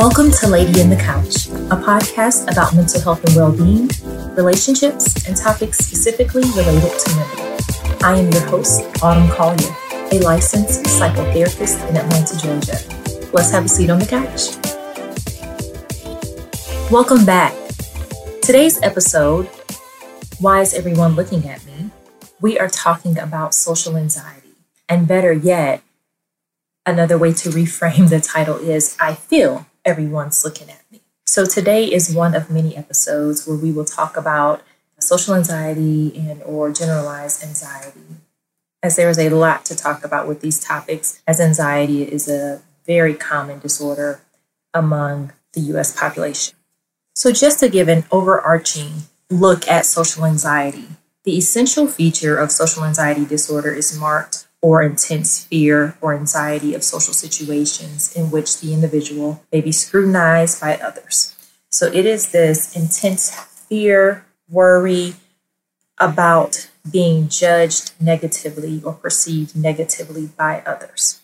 Welcome to Lady in the Couch, a podcast about mental health and well being, relationships, and topics specifically related to women. I am your host, Autumn Collier, a licensed psychotherapist in Atlanta, Georgia. Let's have a seat on the couch. Welcome back. Today's episode Why is Everyone Looking at Me? We are talking about social anxiety. And better yet, another way to reframe the title is I Feel everyone's looking at me. So today is one of many episodes where we will talk about social anxiety and or generalized anxiety. As there is a lot to talk about with these topics, as anxiety is a very common disorder among the US population. So just to give an overarching look at social anxiety, the essential feature of social anxiety disorder is marked or intense fear or anxiety of social situations in which the individual may be scrutinized by others. So it is this intense fear, worry about being judged negatively or perceived negatively by others.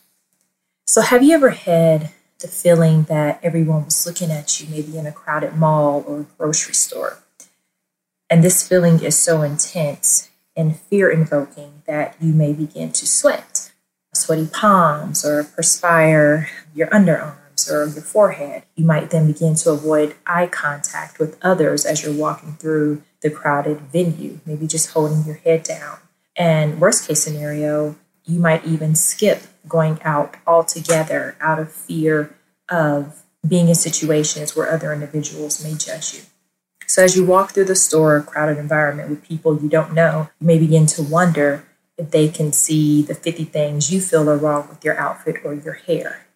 So, have you ever had the feeling that everyone was looking at you, maybe in a crowded mall or a grocery store? And this feeling is so intense and fear invoking that you may begin to sweat, sweaty palms, or perspire your underarms or your forehead. You might then begin to avoid eye contact with others as you're walking through the crowded venue, maybe just holding your head down. And worst case scenario, you might even skip going out altogether out of fear of being in situations where other individuals may judge you. So as you walk through the store or crowded environment with people you don't know, you may begin to wonder if they can see the 50 things you feel are wrong with your outfit or your hair.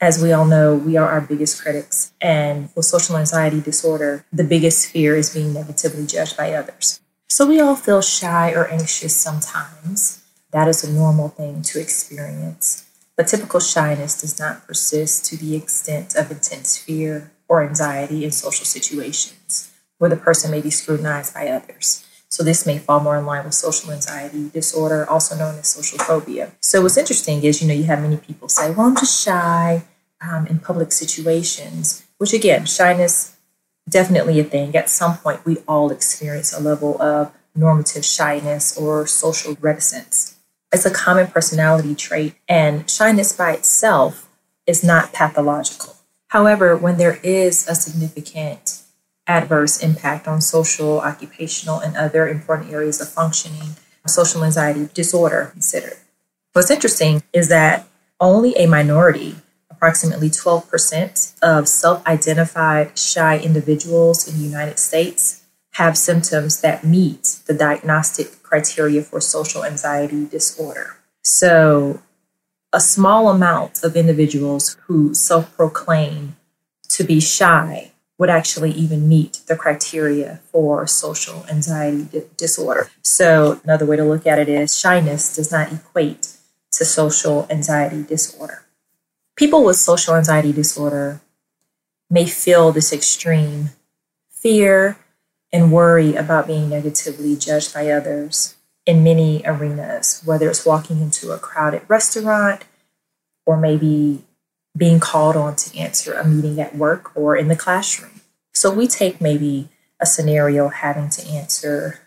As we all know, we are our biggest critics. And with social anxiety disorder, the biggest fear is being negatively judged by others. So we all feel shy or anxious sometimes. That is a normal thing to experience. But typical shyness does not persist to the extent of intense fear or anxiety in social situations where the person may be scrutinized by others. So this may fall more in line with social anxiety disorder, also known as social phobia. So what's interesting is, you know, you have many people say, well, I'm just shy um, in public situations, which again, shyness, definitely a thing. At some point, we all experience a level of normative shyness or social reticence. It's a common personality trait, and shyness by itself is not pathological. However, when there is a significant adverse impact on social, occupational, and other important areas of functioning, social anxiety disorder considered. What's interesting is that only a minority, approximately 12% of self identified shy individuals in the United States, have symptoms that meet the diagnostic criteria for social anxiety disorder. So, a small amount of individuals who self proclaim to be shy would actually even meet the criteria for social anxiety di- disorder. So, another way to look at it is shyness does not equate to social anxiety disorder. People with social anxiety disorder may feel this extreme fear and worry about being negatively judged by others in many arenas, whether it's walking into a crowded restaurant or maybe being called on to answer a meeting at work or in the classroom. So we take maybe a scenario having to answer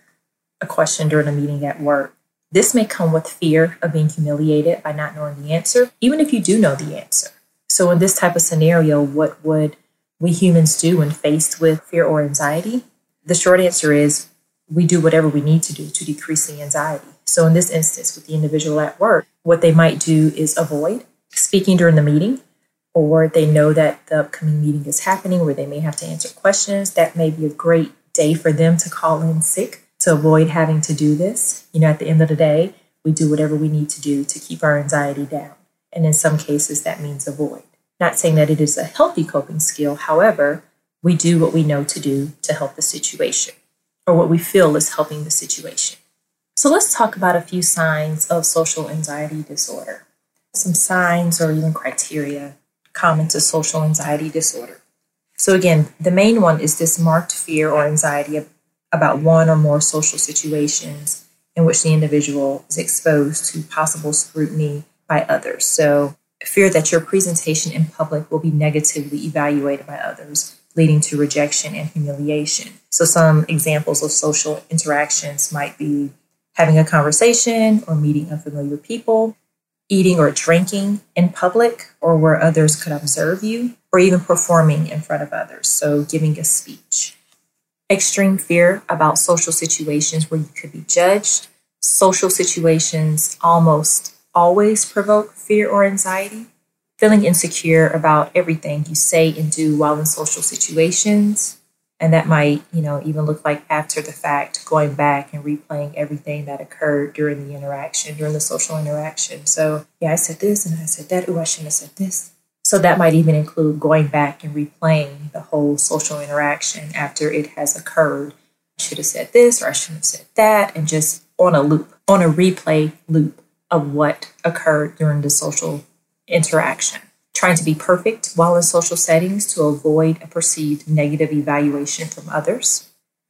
a question during a meeting at work. This may come with fear of being humiliated by not knowing the answer, even if you do know the answer. So, in this type of scenario, what would we humans do when faced with fear or anxiety? The short answer is we do whatever we need to do to decrease the anxiety. So, in this instance, with the individual at work, what they might do is avoid speaking during the meeting or they know that the upcoming meeting is happening where they may have to answer questions, that may be a great day for them to call in sick to avoid having to do this. You know, at the end of the day, we do whatever we need to do to keep our anxiety down. And in some cases, that means avoid. Not saying that it is a healthy coping skill. However, we do what we know to do to help the situation or what we feel is helping the situation. So let's talk about a few signs of social anxiety disorder. Some signs or even criteria common to social anxiety disorder. So, again, the main one is this marked fear or anxiety about one or more social situations in which the individual is exposed to possible scrutiny by others. So, fear that your presentation in public will be negatively evaluated by others, leading to rejection and humiliation. So, some examples of social interactions might be having a conversation or meeting unfamiliar people, eating or drinking in public or where others could observe you, or even performing in front of others, so giving a speech. Extreme fear about social situations where you could be judged. Social situations almost always provoke fear or anxiety. Feeling insecure about everything you say and do while in social situations and that might you know even look like after the fact going back and replaying everything that occurred during the interaction during the social interaction. So yeah i said this and i said that. Oh i shouldn't have said this. So that might even include going back and replaying the whole social interaction after it has occurred. I should have said this or i shouldn't have said that and just on a loop on a replay loop of what occurred during the social interaction trying to be perfect while in social settings to avoid a perceived negative evaluation from others,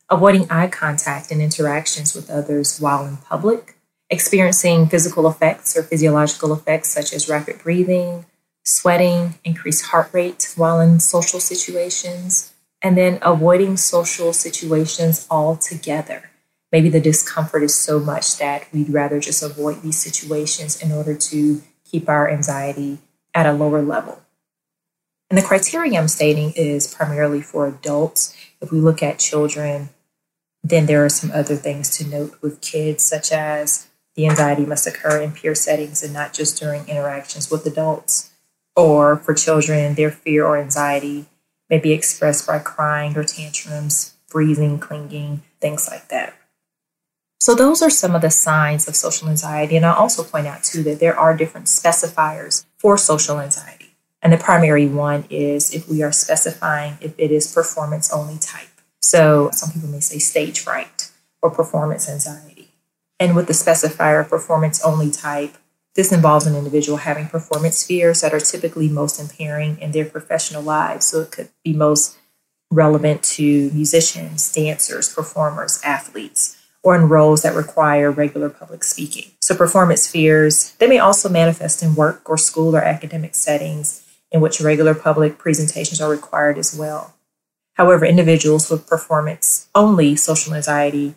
avoiding eye contact and interactions with others while in public, experiencing physical effects or physiological effects such as rapid breathing, sweating, increased heart rate while in social situations, and then avoiding social situations altogether. Maybe the discomfort is so much that we'd rather just avoid these situations in order to keep our anxiety at a lower level. And the criteria I'm stating is primarily for adults. If we look at children, then there are some other things to note with kids, such as the anxiety must occur in peer settings and not just during interactions with adults. Or for children, their fear or anxiety may be expressed by crying or tantrums, breathing, clinging, things like that. So, those are some of the signs of social anxiety. And I'll also point out, too, that there are different specifiers for social anxiety. And the primary one is if we are specifying if it is performance only type. So, some people may say stage fright or performance anxiety. And with the specifier performance only type, this involves an individual having performance fears that are typically most impairing in their professional lives. So, it could be most relevant to musicians, dancers, performers, athletes or in roles that require regular public speaking. So, performance fears, they may also manifest in work or school or academic settings in which regular public presentations are required as well. However, individuals with performance only social anxiety,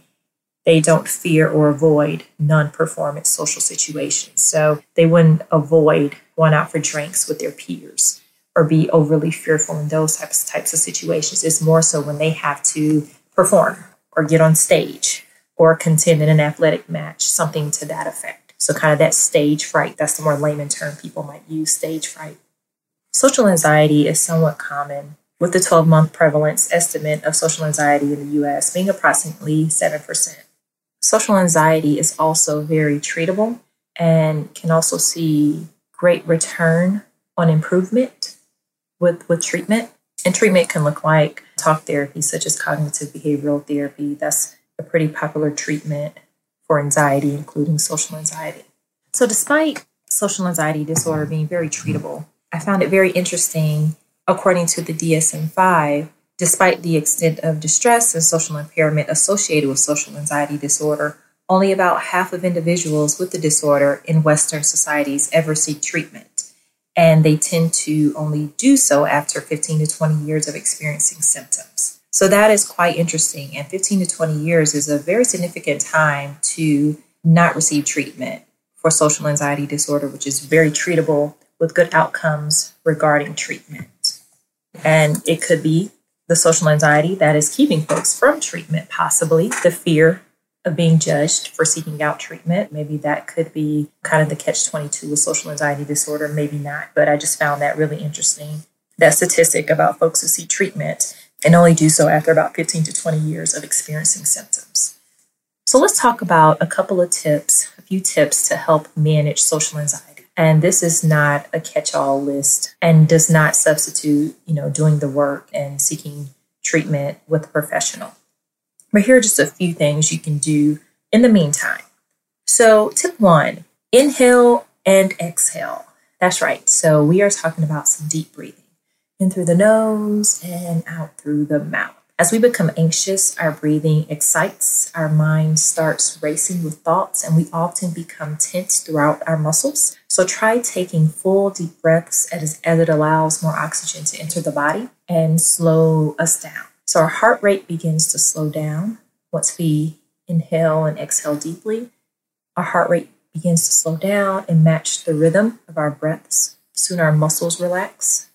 they don't fear or avoid non performance social situations. So, they wouldn't avoid going out for drinks with their peers or be overly fearful in those types, types of situations. It's more so when they have to perform or get on stage or contend in an athletic match, something to that effect. So, kind of that stage fright, that's the more layman term people might use stage fright. Social anxiety is somewhat common, with the 12 month prevalence estimate of social anxiety in the US being approximately 7%. Social anxiety is also very treatable and can also see great return on improvement with, with treatment. And treatment can look like talk therapy, such as cognitive behavioral therapy. That's a pretty popular treatment for anxiety, including social anxiety. So, despite social anxiety disorder being very treatable, I found it very interesting, according to the DSM 5, despite the extent of distress and social impairment associated with social anxiety disorder, only about half of individuals with the disorder in Western societies ever seek treatment. And they tend to only do so after 15 to 20 years of experiencing symptoms. So that is quite interesting. And 15 to 20 years is a very significant time to not receive treatment for social anxiety disorder, which is very treatable with good outcomes regarding treatment. And it could be the social anxiety that is keeping folks from treatment, possibly the fear of being judged for seeking out treatment. Maybe that could be kind of the catch 22 with social anxiety disorder, maybe not. But I just found that really interesting. That statistic about folks who seek treatment and only do so after about 15 to 20 years of experiencing symptoms. So let's talk about a couple of tips, a few tips to help manage social anxiety. And this is not a catch-all list and does not substitute, you know, doing the work and seeking treatment with a professional. But here are just a few things you can do in the meantime. So, tip one inhale and exhale. That's right. So, we are talking about some deep breathing in through the nose and out through the mouth. As we become anxious, our breathing excites, our mind starts racing with thoughts, and we often become tense throughout our muscles. So try taking full deep breaths as, as it allows more oxygen to enter the body and slow us down. So our heart rate begins to slow down once we inhale and exhale deeply. Our heart rate begins to slow down and match the rhythm of our breaths. Soon our muscles relax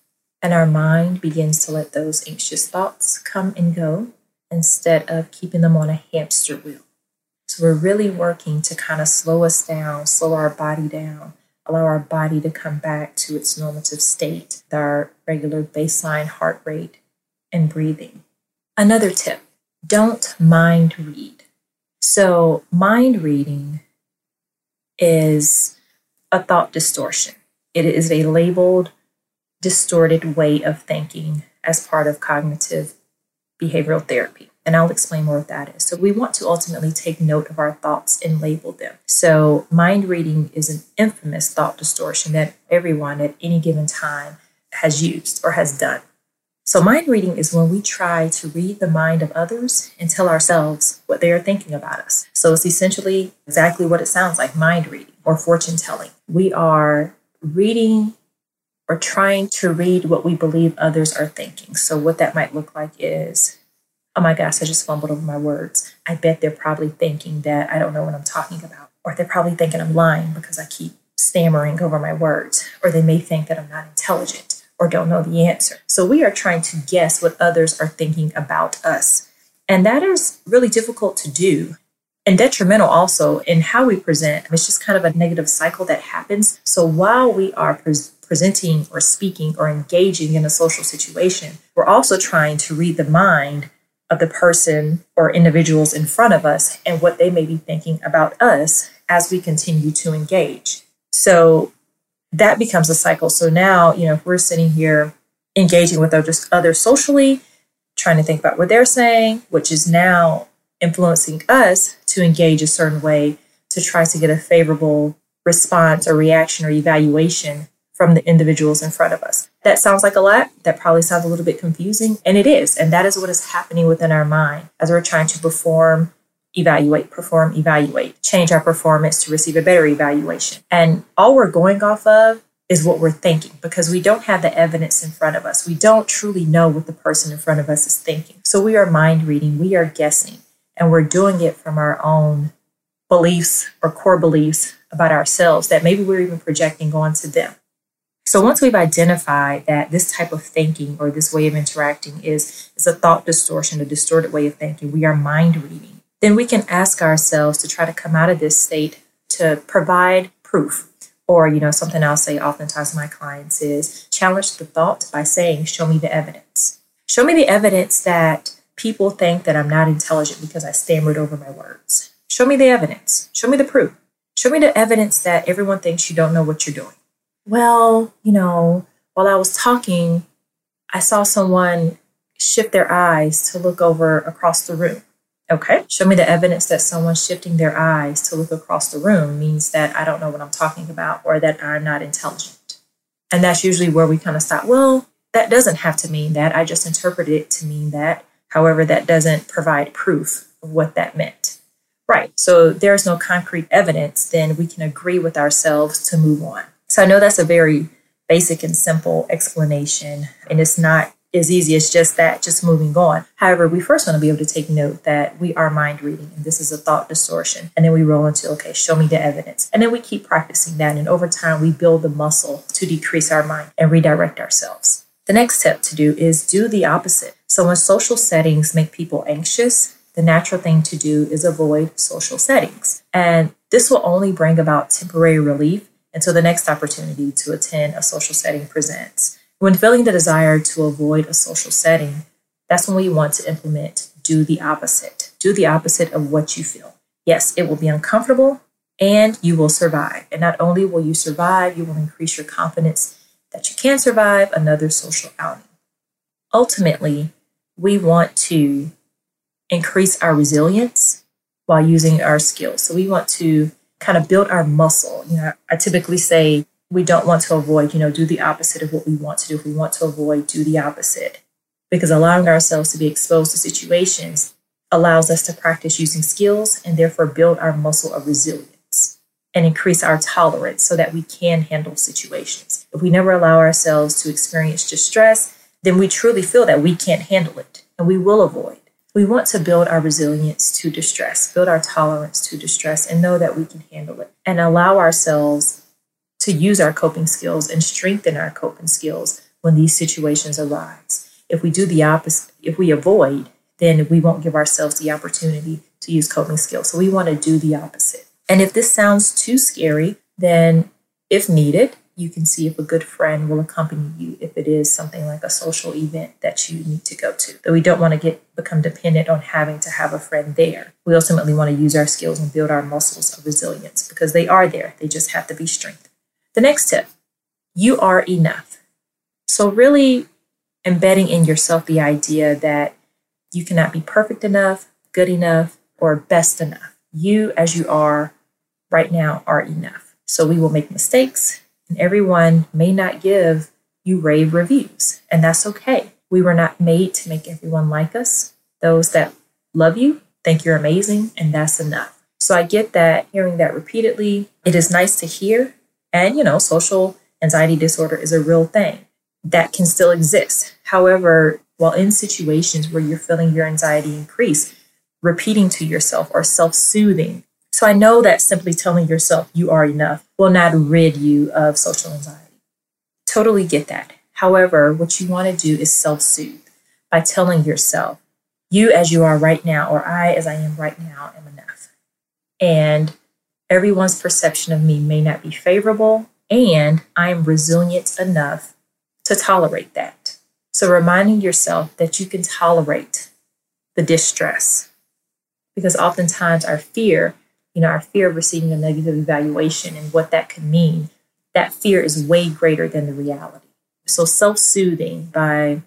and our mind begins to let those anxious thoughts come and go instead of keeping them on a hamster wheel. So we're really working to kind of slow us down, slow our body down, allow our body to come back to its normative state, our regular baseline heart rate and breathing. Another tip don't mind read. So, mind reading is a thought distortion. It is a labeled distorted way of thinking as part of cognitive behavioral therapy. And I'll explain more of that is. So, we want to ultimately take note of our thoughts and label them. So, mind reading is an infamous thought distortion that everyone at any given time has used or has done. So, mind reading is when we try to read the mind of others and tell ourselves what they are thinking about us. So, it's essentially exactly what it sounds like mind reading or fortune telling. We are reading or trying to read what we believe others are thinking. So, what that might look like is, oh my gosh, I just fumbled over my words. I bet they're probably thinking that I don't know what I'm talking about. Or they're probably thinking I'm lying because I keep stammering over my words. Or they may think that I'm not intelligent or don't know the answer. So, we are trying to guess what others are thinking about us. And that is really difficult to do and detrimental also in how we present. It's just kind of a negative cycle that happens. So while we are presenting or speaking or engaging in a social situation, we're also trying to read the mind of the person or individuals in front of us and what they may be thinking about us as we continue to engage. So that becomes a cycle. So now, you know, if we're sitting here engaging with others, others socially, trying to think about what they're saying, which is now influencing us to engage a certain way to try to get a favorable response or reaction or evaluation from the individuals in front of us. That sounds like a lot. That probably sounds a little bit confusing, and it is. And that is what is happening within our mind as we're trying to perform, evaluate, perform, evaluate, change our performance to receive a better evaluation. And all we're going off of is what we're thinking because we don't have the evidence in front of us. We don't truly know what the person in front of us is thinking. So we are mind reading, we are guessing, and we're doing it from our own beliefs or core beliefs about ourselves that maybe we're even projecting onto them. So once we've identified that this type of thinking or this way of interacting is, is a thought distortion, a distorted way of thinking, we are mind reading, then we can ask ourselves to try to come out of this state to provide proof. Or, you know, something I'll say oftentimes to my clients is challenge the thought by saying, show me the evidence. Show me the evidence that people think that I'm not intelligent because I stammered over my words. Show me the evidence. Show me the proof. Show me the evidence that everyone thinks you don't know what you're doing. Well, you know, while I was talking, I saw someone shift their eyes to look over across the room. Okay, show me the evidence that someone shifting their eyes to look across the room means that I don't know what I'm talking about or that I'm not intelligent. And that's usually where we kind of stop. Well, that doesn't have to mean that. I just interpreted it to mean that. However, that doesn't provide proof of what that meant. Right. So there's no concrete evidence, then we can agree with ourselves to move on. So I know that's a very basic and simple explanation, and it's not as easy as just that, just moving on. However, we first want to be able to take note that we are mind reading and this is a thought distortion. And then we roll into, okay, show me the evidence. And then we keep practicing that. And over time, we build the muscle to decrease our mind and redirect ourselves. The next step to do is do the opposite. So when social settings make people anxious, the natural thing to do is avoid social settings. And this will only bring about temporary relief until the next opportunity to attend a social setting presents. When feeling the desire to avoid a social setting, that's when we want to implement do the opposite. Do the opposite of what you feel. Yes, it will be uncomfortable and you will survive. And not only will you survive, you will increase your confidence that you can survive another social outing. Ultimately, we want to increase our resilience while using our skills. So we want to kind of build our muscle. You know, I typically say we don't want to avoid, you know, do the opposite of what we want to do. If we want to avoid, do the opposite. because allowing ourselves to be exposed to situations allows us to practice using skills and therefore build our muscle of resilience and increase our tolerance so that we can handle situations. If we never allow ourselves to experience distress, then we truly feel that we can't handle it and we will avoid. We want to build our resilience to distress, build our tolerance to distress, and know that we can handle it and allow ourselves to use our coping skills and strengthen our coping skills when these situations arise. If we do the opposite, if we avoid, then we won't give ourselves the opportunity to use coping skills. So we want to do the opposite. And if this sounds too scary, then if needed, you can see if a good friend will accompany you if it is something like a social event that you need to go to. But we don't want to get become dependent on having to have a friend there. We ultimately want to use our skills and build our muscles of resilience because they are there. They just have to be strengthened. The next tip, you are enough. So really embedding in yourself the idea that you cannot be perfect enough, good enough, or best enough. You as you are right now are enough. So we will make mistakes everyone may not give you rave reviews, and that's okay. We were not made to make everyone like us. Those that love you think you're amazing, and that's enough. So I get that hearing that repeatedly. It is nice to hear. And, you know, social anxiety disorder is a real thing that can still exist. However, while in situations where you're feeling your anxiety increase, repeating to yourself or self soothing so I know that simply telling yourself you are enough will not rid you of social anxiety. Totally get that. However, what you want to do is self soothe by telling yourself, you as you are right now, or I as I am right now, am enough. And everyone's perception of me may not be favorable, and I am resilient enough to tolerate that. So reminding yourself that you can tolerate the distress, because oftentimes our fear you know, our fear of receiving a negative evaluation and what that could mean, that fear is way greater than the reality. So, self soothing by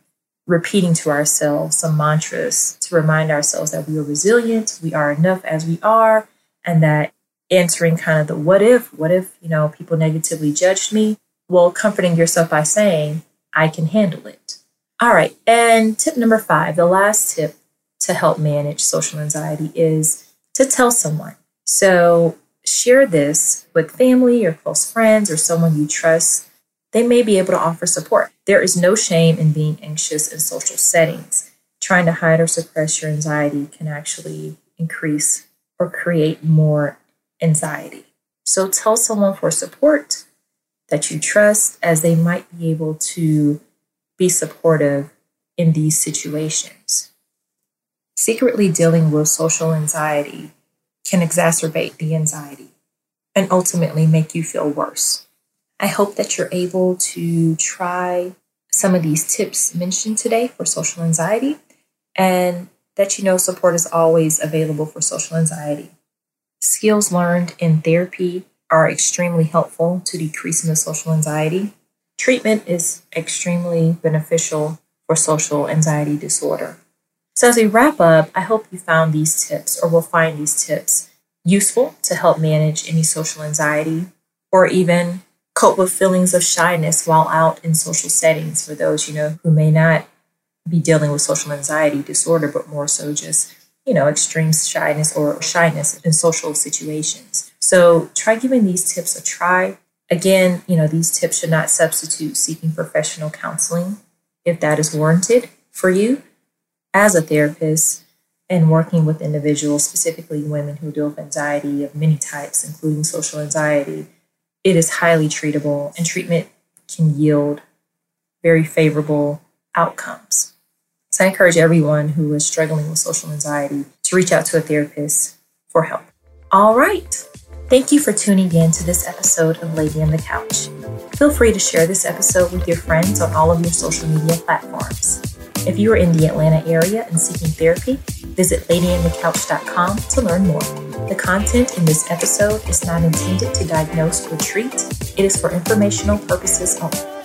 repeating to ourselves some mantras to remind ourselves that we are resilient, we are enough as we are, and that answering kind of the what if, what if, you know, people negatively judged me? Well, comforting yourself by saying, I can handle it. All right. And tip number five, the last tip to help manage social anxiety is to tell someone. So share this with family or close friends or someone you trust. They may be able to offer support. There is no shame in being anxious in social settings. Trying to hide or suppress your anxiety can actually increase or create more anxiety. So tell someone for support that you trust as they might be able to be supportive in these situations. Secretly dealing with social anxiety can exacerbate the anxiety and ultimately make you feel worse. I hope that you're able to try some of these tips mentioned today for social anxiety and that you know support is always available for social anxiety. Skills learned in therapy are extremely helpful to decreasing the social anxiety. Treatment is extremely beneficial for social anxiety disorder. So, as we wrap up, I hope you found these tips or will find these tips useful to help manage any social anxiety or even cope with feelings of shyness while out in social settings for those, you know, who may not be dealing with social anxiety disorder, but more so just, you know, extreme shyness or shyness in social situations. So, try giving these tips a try. Again, you know, these tips should not substitute seeking professional counseling if that is warranted for you as a therapist and working with individuals, specifically women who deal with anxiety of many types, including social anxiety, it is highly treatable and treatment can yield very favorable outcomes. So I encourage everyone who is struggling with social anxiety to reach out to a therapist for help. All right. Thank you for tuning in to this episode of Lady on the Couch. Feel free to share this episode with your friends on all of your social media platforms. If you are in the Atlanta area and seeking therapy, visit ladyinthecouch.com to learn more. The content in this episode is not intended to diagnose or treat, it is for informational purposes only.